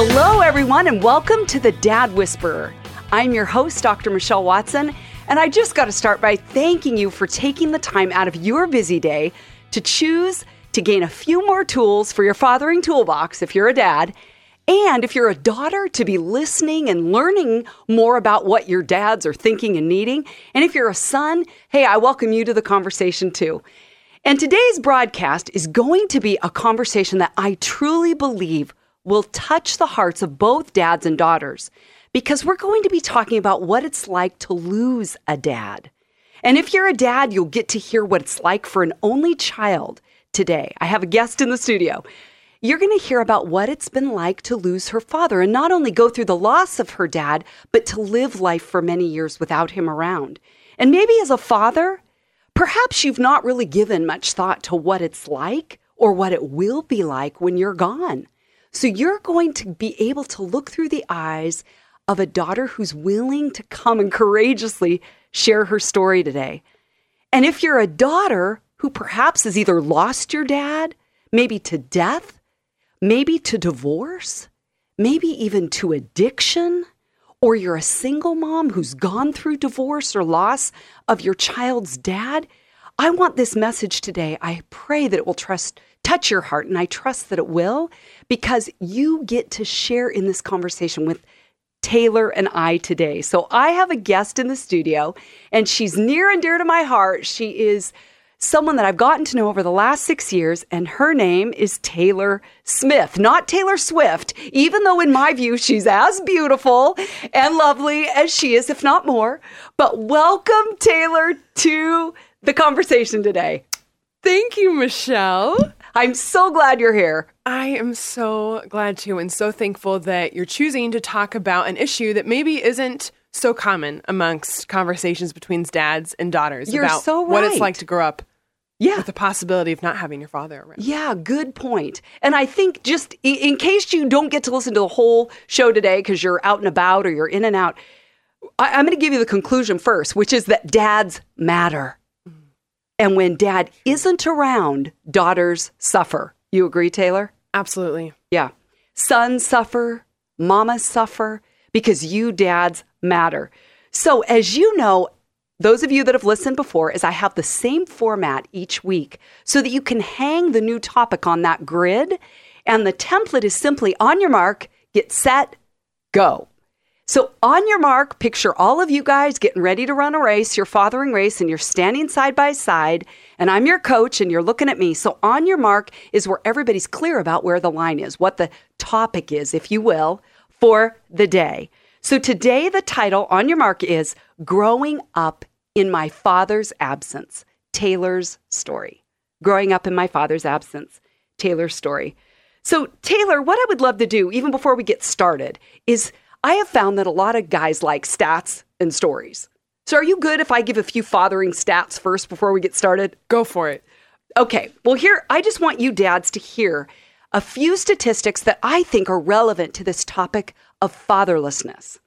Hello, everyone, and welcome to the Dad Whisperer. I'm your host, Dr. Michelle Watson, and I just got to start by thanking you for taking the time out of your busy day to choose to gain a few more tools for your fathering toolbox if you're a dad, and if you're a daughter, to be listening and learning more about what your dads are thinking and needing. And if you're a son, hey, I welcome you to the conversation too. And today's broadcast is going to be a conversation that I truly believe will touch the hearts of both dads and daughters because we're going to be talking about what it's like to lose a dad. And if you're a dad, you'll get to hear what it's like for an only child today. I have a guest in the studio. You're going to hear about what it's been like to lose her father and not only go through the loss of her dad, but to live life for many years without him around. And maybe as a father, perhaps you've not really given much thought to what it's like or what it will be like when you're gone. So you're going to be able to look through the eyes of a daughter who's willing to come and courageously share her story today. And if you're a daughter who perhaps has either lost your dad, maybe to death, maybe to divorce, maybe even to addiction, or you're a single mom who's gone through divorce or loss of your child's dad, I want this message today. I pray that it will trust touch your heart and I trust that it will because you get to share in this conversation with Taylor and I today. So I have a guest in the studio and she's near and dear to my heart. She is someone that I've gotten to know over the last six years, and her name is Taylor Smith, not Taylor Swift, even though, in my view, she's as beautiful and lovely as she is, if not more. But welcome, Taylor, to the conversation today. Thank you, Michelle. I'm so glad you're here. I am so glad too, and so thankful that you're choosing to talk about an issue that maybe isn't so common amongst conversations between dads and daughters You're about so what it's like to grow up Yeah. with the possibility of not having your father around. Yeah, good point. And I think just in case you don't get to listen to the whole show today because you're out and about or you're in and out, I, I'm going to give you the conclusion first, which is that dads matter. And when dad isn't around, daughters suffer. You agree, Taylor? Absolutely. Yeah. Sons suffer, mamas suffer because you dads matter. So, as you know, those of you that have listened before, is I have the same format each week so that you can hang the new topic on that grid. And the template is simply on your mark, get set, go. So, on your mark, picture all of you guys getting ready to run a race, your fathering race, and you're standing side by side, and I'm your coach, and you're looking at me. So, on your mark is where everybody's clear about where the line is, what the topic is, if you will, for the day. So, today, the title on your mark is Growing Up in My Father's Absence Taylor's Story. Growing Up in My Father's Absence Taylor's Story. So, Taylor, what I would love to do, even before we get started, is I have found that a lot of guys like stats and stories. So, are you good if I give a few fathering stats first before we get started? Go for it. Okay, well, here, I just want you dads to hear a few statistics that I think are relevant to this topic of fatherlessness.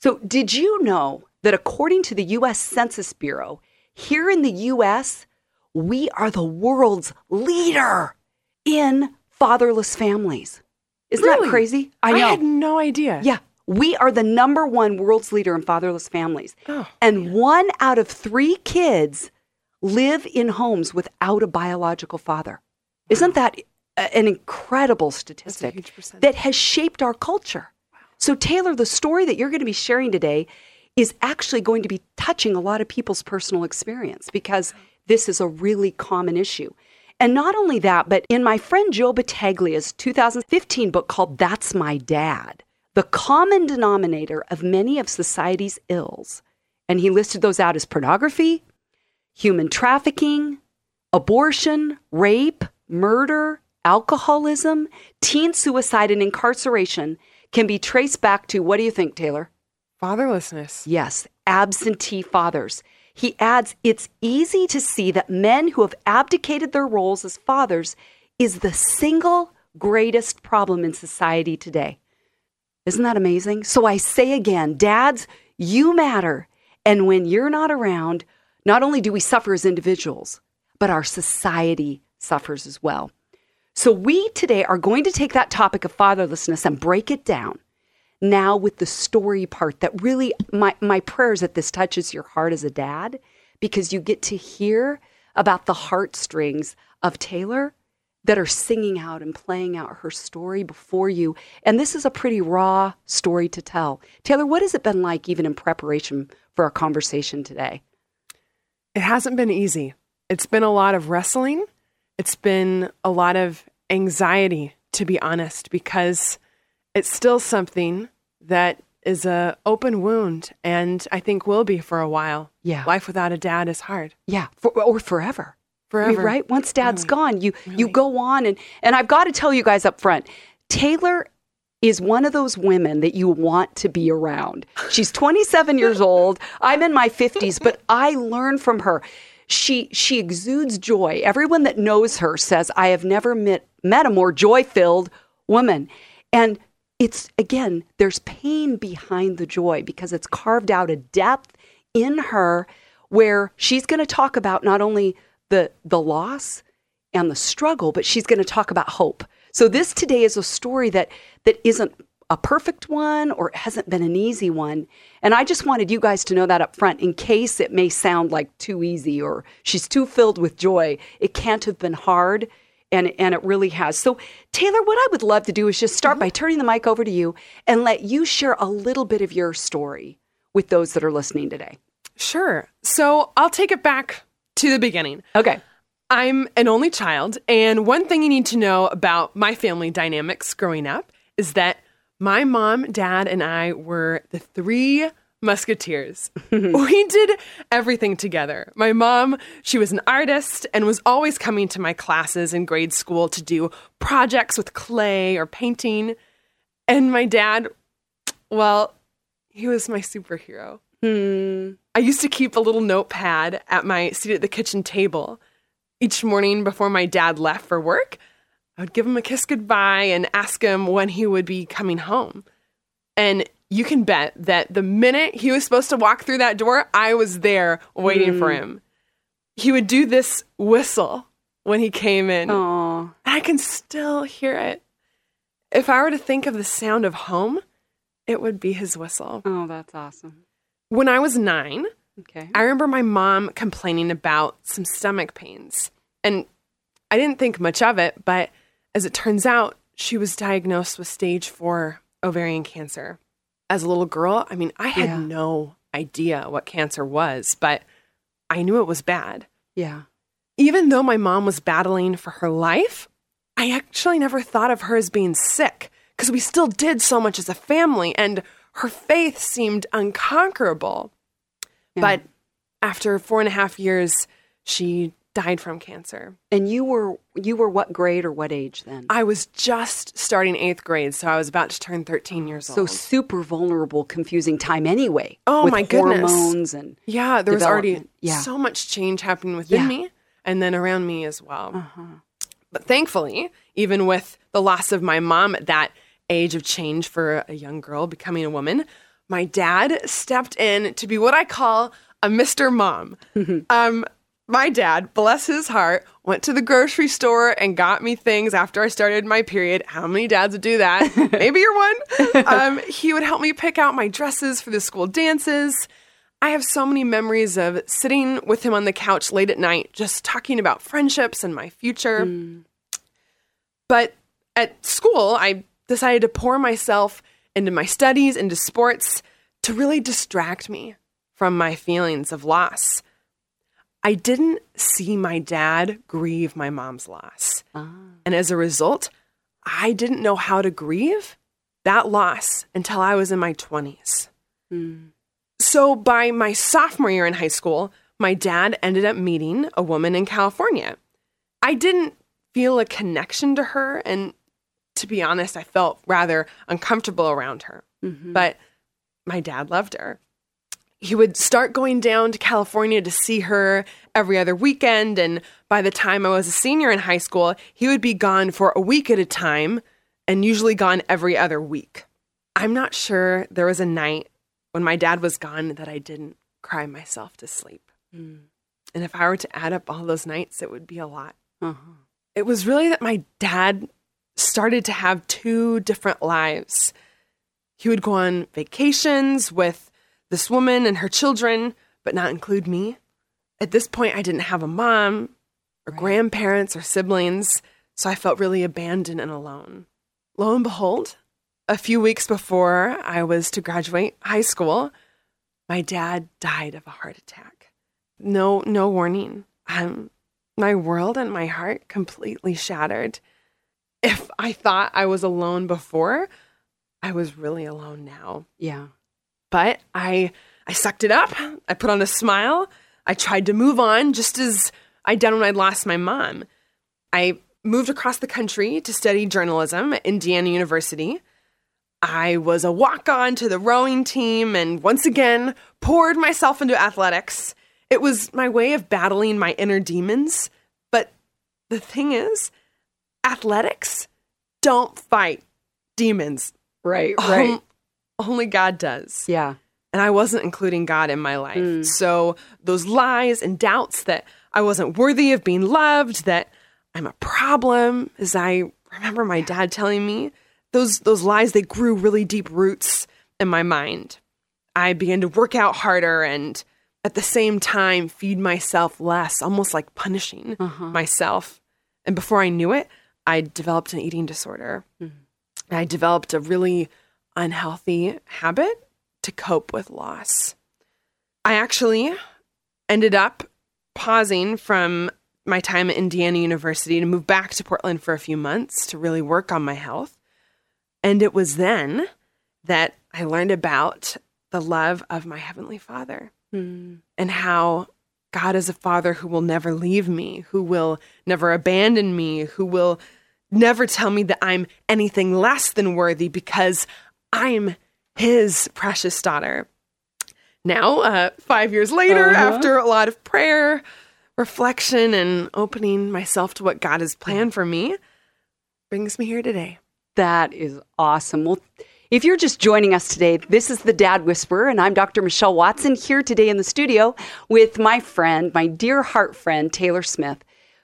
So, did you know that according to the US Census Bureau, here in the US, we are the world's leader in fatherless families? Isn't that crazy? I know. I had no idea. Yeah. We are the number one world's leader in fatherless families. Oh, and one out of three kids live in homes without a biological father. Isn't that an incredible statistic that has shaped our culture? So, Taylor, the story that you're going to be sharing today is actually going to be touching a lot of people's personal experience because this is a really common issue. And not only that, but in my friend Joe Battaglia's 2015 book called That's My Dad, the common denominator of many of society's ills, and he listed those out as pornography, human trafficking, abortion, rape, murder, alcoholism, teen suicide, and incarceration can be traced back to what do you think, Taylor? fatherlessness. Yes, absentee fathers. He adds, it's easy to see that men who have abdicated their roles as fathers is the single greatest problem in society today. Isn't that amazing? So I say again, dads, you matter. And when you're not around, not only do we suffer as individuals, but our society suffers as well. So, we today are going to take that topic of fatherlessness and break it down now with the story part that really, my, my prayer is that this touches your heart as a dad because you get to hear about the heartstrings of Taylor that are singing out and playing out her story before you. And this is a pretty raw story to tell. Taylor, what has it been like, even in preparation for our conversation today? It hasn't been easy. It's been a lot of wrestling. It's been a lot of anxiety, to be honest, because it's still something that is a open wound and I think will be for a while. Yeah. Life without a dad is hard. Yeah, for, or forever. Forever. Right? Once dad's Really? gone, you you go on and and I've got to tell you guys up front, Taylor is one of those women that you want to be around. She's 27 years old. I'm in my 50s, but I learn from her. She she exudes joy. Everyone that knows her says I have never met met a more joy-filled woman. And it's again, there's pain behind the joy because it's carved out a depth in her where she's going to talk about not only the the loss and the struggle, but she's going to talk about hope. So this today is a story that that isn't a perfect one or it hasn't been an easy one. And I just wanted you guys to know that up front in case it may sound like too easy or she's too filled with joy. It can't have been hard and and it really has. So Taylor, what I would love to do is just start by mm-hmm. turning the mic over to you and let you share a little bit of your story with those that are listening today. Sure. So I'll take it back to the beginning. Okay. I'm an only child, and one thing you need to know about my family dynamics growing up is that my mom, dad, and I were the three musketeers. we did everything together. My mom, she was an artist and was always coming to my classes in grade school to do projects with clay or painting. And my dad, well, he was my superhero. Hmm. I used to keep a little notepad at my seat at the kitchen table. Each morning before my dad left for work, I would give him a kiss goodbye and ask him when he would be coming home. And you can bet that the minute he was supposed to walk through that door, I was there waiting for hmm. him. He would do this whistle when he came in. Oh, I can still hear it. If I were to think of the sound of home, it would be his whistle. oh, that's awesome. When I was nine, Okay. I remember my mom complaining about some stomach pains. And I didn't think much of it, but as it turns out, she was diagnosed with stage four ovarian cancer. As a little girl, I mean, I had Yeah. no idea what cancer was, but I knew it was bad. Yeah. Even though my mom was battling for her life, I actually never thought of her as being sick because we still did so much as a family and her faith seemed unconquerable. Yeah. But after four and a half years, she died from cancer. And you were you were what grade or what age then? I was just starting eighth grade, so I was about to turn 13 years so old. So super vulnerable, confusing time anyway. Oh, my goodness. Hormones and yeah, there was already. Yeah. so much change happening within Yeah. me and then around me as well. uh-huh. But thankfully, even with the loss of my mom at that age of change for a young girl becoming a woman, my dad stepped in to be what I call a Mr. Mom. um, my dad, bless his heart, went to the grocery store and got me things after I started my period. How many dads would do that? Maybe you're one. Um, he would help me pick out my dresses for the school dances. I have so many memories of sitting with him on the couch late at night, just talking about friendships and my future. But at school, I decided to pour myself into my studies, into sports, to really distract me from my feelings of loss. I didn't see my dad grieve my mom's loss. Ah. And as a result, I didn't know how to grieve that loss until I was in my 20s. Mm. So by my sophomore year in high school, my dad ended up meeting a woman in California. I didn't feel a connection to her, and to be honest, I felt rather uncomfortable around her. Mhm. But my dad loved her. He would start going down to California to see her every other weekend. And by the time I was a senior in high school, he would be gone for a week at a time and usually gone every other week. I'm not sure there was a night when my dad was gone that I didn't cry myself to sleep. Mm. And if I were to add up all those nights, it would be a lot. Uh-huh. it was really that my dad started to have two different lives. He would go on vacations with this woman and her children, but not include me. At this point, I didn't have a mom or grandparents or siblings, so I felt really abandoned and alone. Lo and behold, a few weeks before I was to graduate high school, my dad died of a heart attack. No, no warning. Um, my world and my heart completely shattered. If I thought I was alone before, I was really alone now. Yeah. But I I sucked it up. I put on a smile. I tried to move on just as I'd done when I'd lost my mom. I moved across the country to study journalism at Indiana University. I was a walk on to the rowing team and once again poured myself into athletics. It was my way of battling my inner demons. But the thing is, athletics don't fight demons. Right, right. Um, only God does. yeah. And I wasn't including God in my life. So those lies and doubts that I wasn't worthy of being loved, that I'm a problem, as I remember my dad telling me, those those lies they grew really deep roots in my mind. I began to work out harder and at the same time feed myself less, almost like punishing myself. And before I knew it, I developed an eating disorder. Mm-hmm. I developed a really unhealthy habit to cope with loss. I actually ended up pausing from my time at Indiana University to move back to Portland for a few months to really work on my health. And it was then that I learned about the love of my Heavenly Father mm. and how God is a Father who will never leave me, who will never abandon me, who will never tell me that I'm anything less than worthy because I'm His precious daughter. Now, uh, five years later, Uh-huh. after a lot of prayer, reflection, and opening myself to what God has planned for me, brings me here today. That is awesome. Well, if you're just joining us today, this is the Dad Whisperer, and I'm Dr. Michelle Watson here today in the studio with my friend, my dear heart friend, Taylor Smith,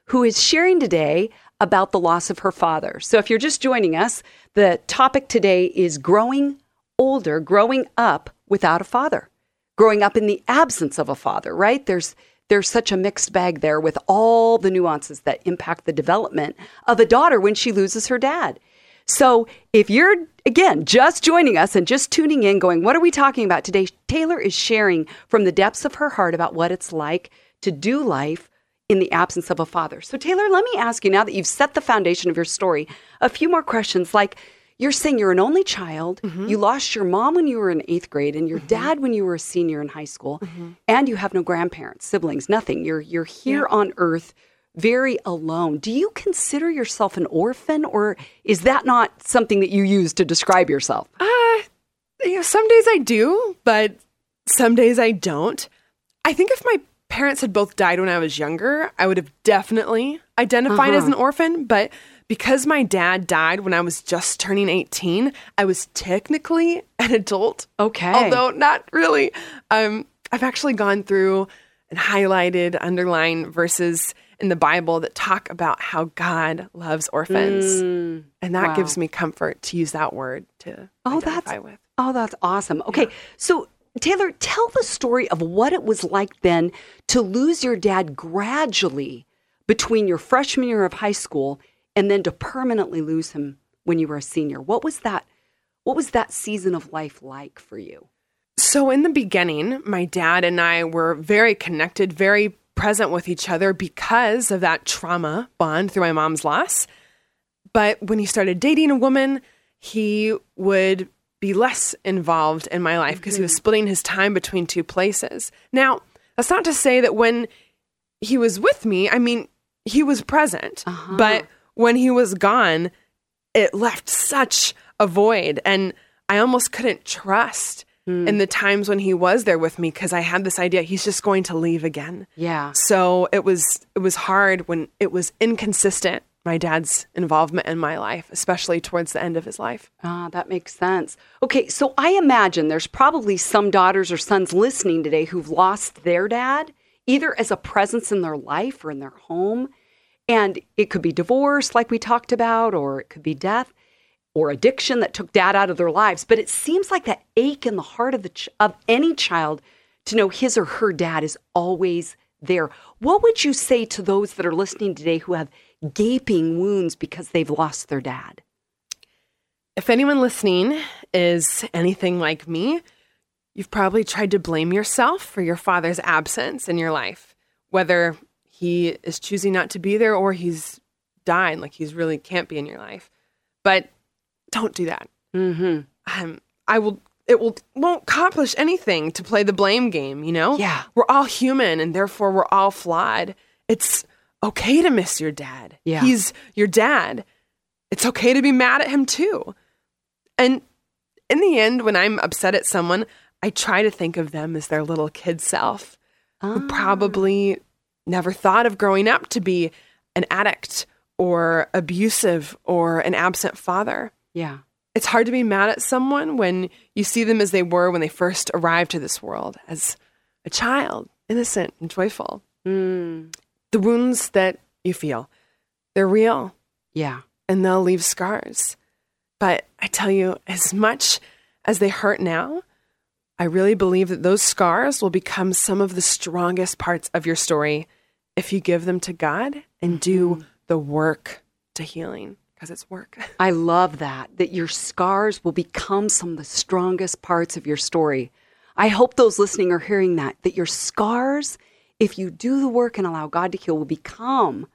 who is sharing today about the loss of her father. So if you're just joining us, the topic today is growing older, growing up without a father, growing up in the absence of a father, right? There's there's such a mixed bag there with all the nuances that impact the development of a daughter when she loses her dad. So, if you're again just joining us and just tuning in, going, What are we talking about today? Taylor is sharing from the depths of her heart about what it's like to do life in the absence of a father. So, Taylor, let me ask you now that you've set the foundation of your story, a few more questions like, you're saying you're an only child. Mm-hmm. You lost your mom when you were in eighth grade, and your mm-hmm. dad when you were a senior in high school, mm-hmm. and you have no grandparents, siblings, nothing. You're you're here on Earth, very alone. Do you consider yourself an orphan, or is that not something that you use to describe yourself? Uh, you know, some days I do, but some days I don't. I think if my parents had both died when I was younger, I would have definitely identified as an orphan. But because my dad died when I was just turning 18, I was technically an adult. Okay. Although not really. Um, I've actually gone through and highlighted, underlined verses in the Bible that talk about how God loves orphans. and that wow. gives me comfort to use that word to Oh, identify that's with. oh, that's awesome. Okay, so Taylor, tell the story of what it was like then to lose your dad gradually between your freshman year of high school and then to permanently lose him when you were a senior. What was that? What was that season of life like for you? So, in the beginning, my dad and I were very connected, very present with each other because of that trauma bond through my mom's loss. But when he started dating a woman, he would be less involved in my life because he was mm-hmm. splitting his time between two places. Now, that's not to say that when he was with me, I mean, he was present, uh-huh. but when he was gone, it left such a void. And I almost couldn't trust hmm. in the times when he was there with me because I had this idea he's just going to leave again. Yeah. So it was it was hard when it was inconsistent my dad's involvement in my life, especially towards the end of his life. Ah, that makes sense. Okay, so I imagine there's probably some daughters or sons listening today who've lost their dad, either as a presence in their life or in their home. And it could be divorce, like we talked about, or it could be death or addiction that took dad out of their lives. But it seems like that ache in the heart of, the ch- of any child to know his or her dad is always there. What would you say to those that are listening today who have gaping wounds because they've lost their dad? If anyone listening is anything like me, you've probably tried to blame yourself for your father's absence in your life, whether he is choosing not to be there or he's died, like he's really can't be in your life. But don't do that. Mm-hmm. Um, I will. It will won't accomplish anything to play the blame game. You know. Yeah. We're all human, and therefore we're all flawed. It's okay to miss your dad. Yeah. He's your dad. It's okay to be mad at him too. And in the end, when I'm upset at someone, I try to think of them as their little kid self who probably never thought of growing up to be an addict or abusive or an absent father. Yeah. It's hard to be mad at someone when you see them as they were when they first arrived to this world as a child, innocent and joyful. Mm. The wounds that you feel, they're real Yeah. and they'll leave scars. But I tell you, as much as they hurt now, I really believe that those scars will become some of the strongest parts of your story if you give them to God and do mm-hmm. the work to healing, because it's work. I love that, that your scars will become some of the strongest parts of your story. I hope those listening are hearing that, that your scars, if you do the work and allow God to heal, will become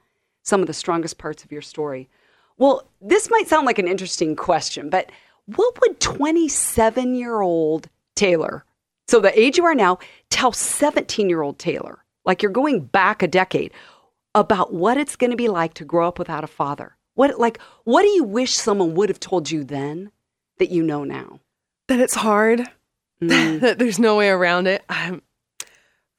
some of the strongest parts of your story. Well, this might sound like an interesting question, but what would 27 year old Taylor, so the age you are now, tell 17 year old Taylor, like you're going back a decade, about what it's going to be like to grow up without a father? What like what do you wish someone would have told you then that you know now? that it's hard, that there's no way around it. Um,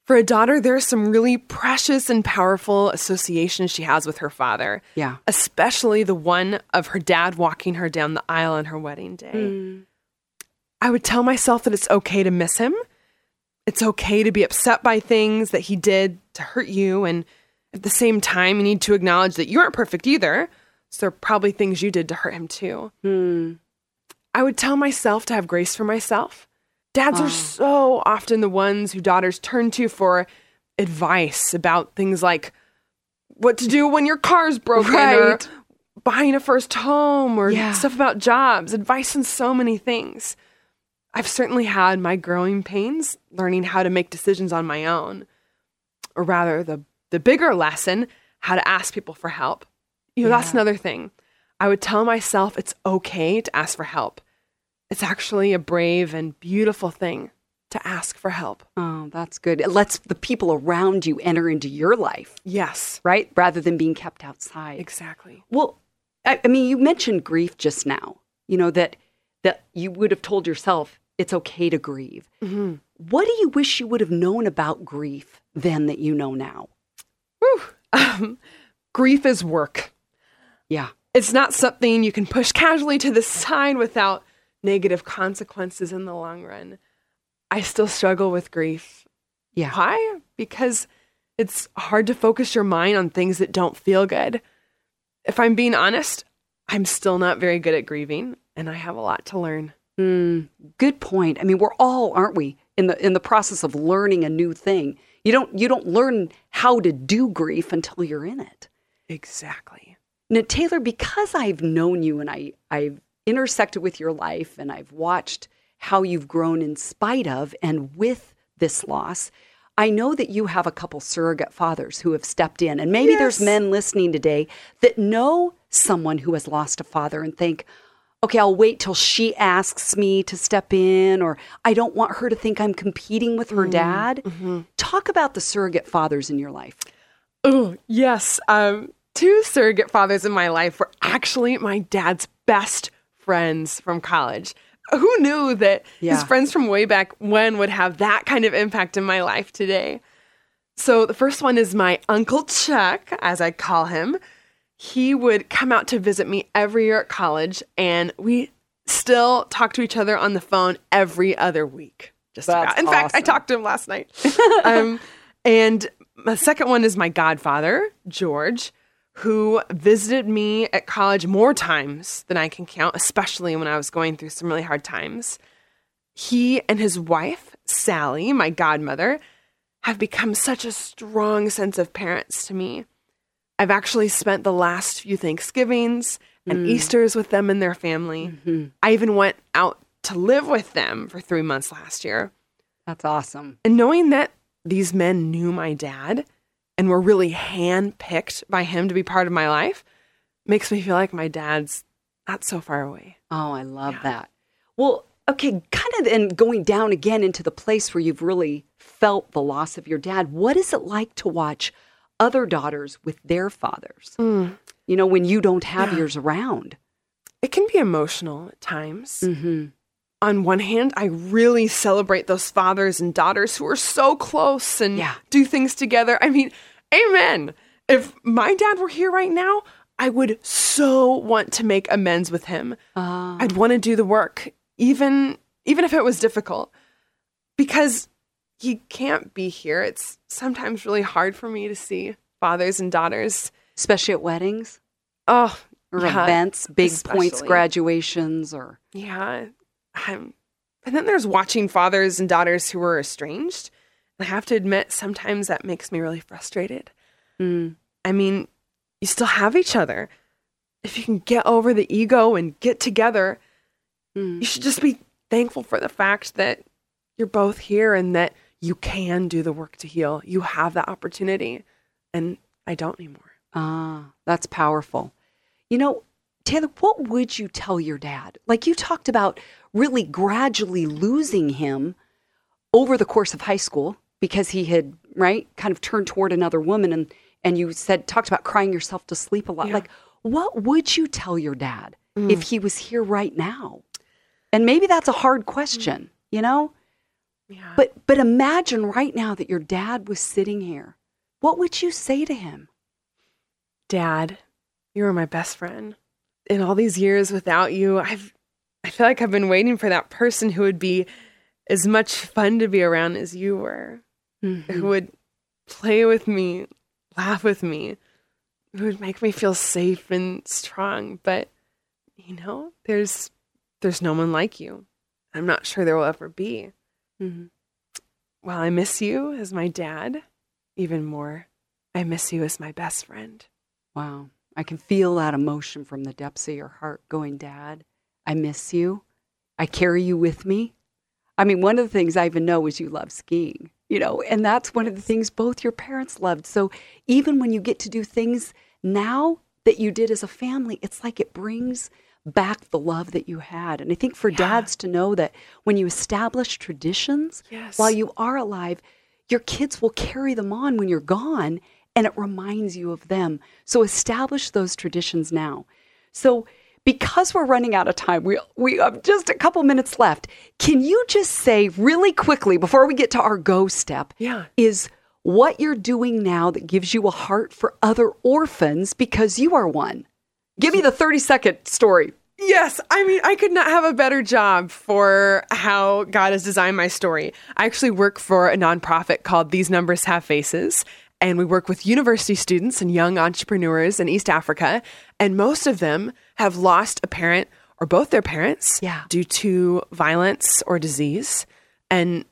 for a daughter, there are some really precious and powerful associations she has with her father. Yeah. especially the one of her dad walking her down the aisle on her wedding day. I would tell myself that it's okay to miss him. It's okay to be upset by things that he did to hurt you. And at the same time, you need to acknowledge that you aren't perfect either. So there are probably things you did to hurt him too. Hmm. I would tell myself to have grace for myself. Dads are so often the ones who daughters turn to for advice about things like what to do when your car's broken or buying a first home or Yeah. stuff about jobs, advice on so many things. I've certainly had my growing pains learning how to make decisions on my own. Or rather, the, the bigger lesson, how to ask people for help. You know, that's another thing. I would tell myself it's okay to ask for help. It's actually a brave and beautiful thing to ask for help. Oh, that's good. It lets the people around you enter into your life, Yes, right? Rather than being kept outside. exactly. Well, I, I mean, you mentioned grief just now. You know that that you would have told yourself it's okay to grieve. Mm-hmm. What do you wish you would have known about grief then that you know now? Um, grief is work. Yeah. It's not something you can push casually to the side without negative consequences in the long run. I still struggle with grief. Yeah. Why? Because it's hard to focus your mind on things that don't feel good. If I'm being honest, I'm still not very good at grieving, and I have a lot to learn. Mm, good point. I mean, we're all, aren't we, in the in the process of learning a new thing. You don't you don't learn how to do grief until you're in it. Exactly. Now, Taylor, because I've known you and I I've intersected with your life and I've watched how you've grown in spite of and with this loss, I know that you have a couple surrogate fathers who have stepped in. And maybe there's men listening today that know someone who has lost a father and think, okay, I'll wait till she asks me to step in, or I don't want her to think I'm competing with her dad. Talk about the surrogate fathers in your life. Oh, yes. Um, two surrogate fathers in my life were actually my dad's best friends from college. Who knew that Yeah. his friends from way back when would have that kind of impact in my life today? So, the first one is my Uncle Chuck, as I call him. He would come out to visit me every year at college, and we still talk to each other on the phone every other week. Just That's about. In fact, I talked to him last night. um, and the second one is my godfather, George, who visited me at college more times than I can count, especially when I was going through some really hard times. He and his wife, Sally, my godmother, have become such a strong sense of parents to me. I've actually spent the last few Thanksgivings and mm. Easters with them and their family. Mm-hmm. I even went out to live with them for three months last year. That's awesome. And knowing that these men knew my dad and were really handpicked by him to be part of my life makes me feel like my dad's not so far away. Oh, I love that. Well, okay, kind of then going down again into the place where you've really felt the loss of your dad. What is it like to watch other daughters with their fathers? You know, when you don't have yours around. It can be emotional at times. Mm-hmm. On one hand, I really celebrate those fathers and daughters who are so close and Yeah. do things together. I mean, amen. If my dad were here right now, I would so want to make amends with him. Uh, I'd want to do the work, even even if it was difficult, because he can't be here. It's sometimes really hard for me to see fathers and daughters. especially at weddings Oh, or yeah, events, big points, graduations, or Yeah. I'm, and then there's watching fathers and daughters who are estranged. I have to admit, sometimes that makes me really frustrated. Mm. I mean, you still have each other. If you can get over the ego and get together, Mm. you should just be thankful for the fact that you're both here and that you can do the work to heal. You have that opportunity, and I don't anymore. Ah, that's powerful. You know, Taylor, what would you tell your dad? Like you talked about really gradually losing him over the course of high school because he had, right, kind of turned toward another woman and and you said talked about crying yourself to sleep a lot. Yeah. Like what would you tell your dad mm. if he was here right now? And maybe that's a hard question, mm. you know? Yeah. But but imagine right now that your dad was sitting here. What would you say to him? Dad, you were my best friend. In all these years without you, I've I feel like I've been waiting for that person who would be as much fun to be around as you were, who would play with me, laugh with me, who would make me feel safe and strong. But you know, there's there's no one like you. I'm not sure there will ever be. Mhm. While I miss you as my dad, even more, I miss you as my best friend. Wow. I can feel that emotion from the depths of your heart going, Dad, I miss you. I carry you with me. I mean, one of the things I even know is you love skiing, you know, and that's one of the things both your parents loved. So even when you get to do things now that you did as a family, it's like it brings back the love that you had. And I think for dads to know that when you establish traditions Yes. while you are alive, your kids will carry them on when you're gone and it reminds you of them. So establish those traditions now. So because we're running out of time, we we have just a couple minutes left. Can you just say really quickly before we get to our go step? Yeah. Is what you're doing now that gives you a heart for other orphans because you are one. Give me the 30 second story. Yes, I mean, I could not have a better job for how God has designed my story. I actually work for a nonprofit called These Numbers Have Faces, and we work with university students and young entrepreneurs in East Africa, and most of them have lost a parent or both their parents Yeah. due to violence or disease. And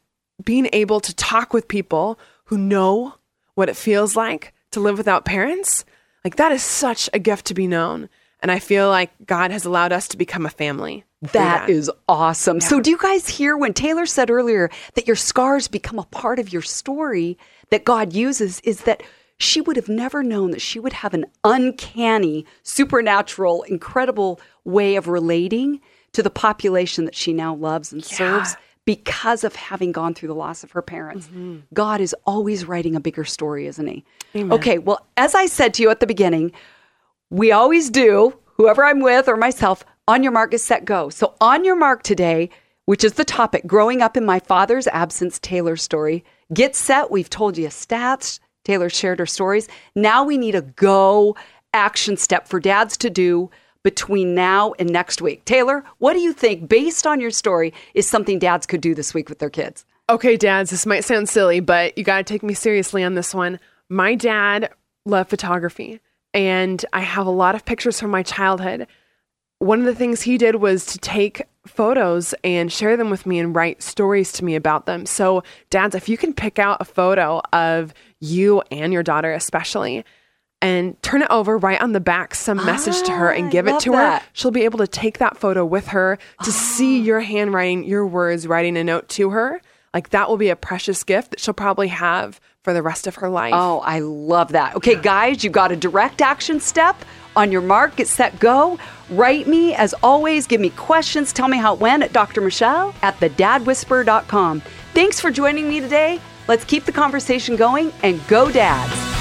being able to talk with people who know what it feels like to live without parents, like that is such a gift to be known. And I feel like God has allowed us to become a family. That is awesome. So, do you guys hear when Taylor said earlier that your scars become a part of your story that God uses? Is that she would have never known that she would have an uncanny, supernatural, incredible way of relating to the population that she now loves and serves because of having gone through the loss of her parents. Mm-hmm. God is always writing a bigger story, isn't he? Okay, well, as I said to you at the beginning, we always do, whoever I'm with or myself, on your mark, get set, go. So, on your mark today, which is the topic, growing up in my father's absence, Taylor's story. Get set. We've told you stats. Taylor shared her stories. Now we need a go action step for dads to do between now and next week. Taylor, what do you think, based on your story, is something dads could do this week with their kids? Okay, dads, this might sound silly, but you got to take me seriously on this one. My dad loved photography, and I have a lot of pictures from my childhood. One of the things he did was to take photos and share them with me and write stories to me about them. So, dads, if you can pick out a photo of you and your daughter, especially, and turn it over, write on the back some message to her Ah, and give it to that. her. She'll be able to take that photo with her to see your handwriting, your words, writing a note to her. Like that will be a precious gift that she'll probably have for the rest of her life. Oh, I love that. Okay, guys, you got a direct action step. On your mark, get set, go. Write me, as always, give me questions. Tell me how it went at Dr. Michelle at thedadwhisperer.com. Thanks for joining me today. Let's keep the conversation going and go, dads.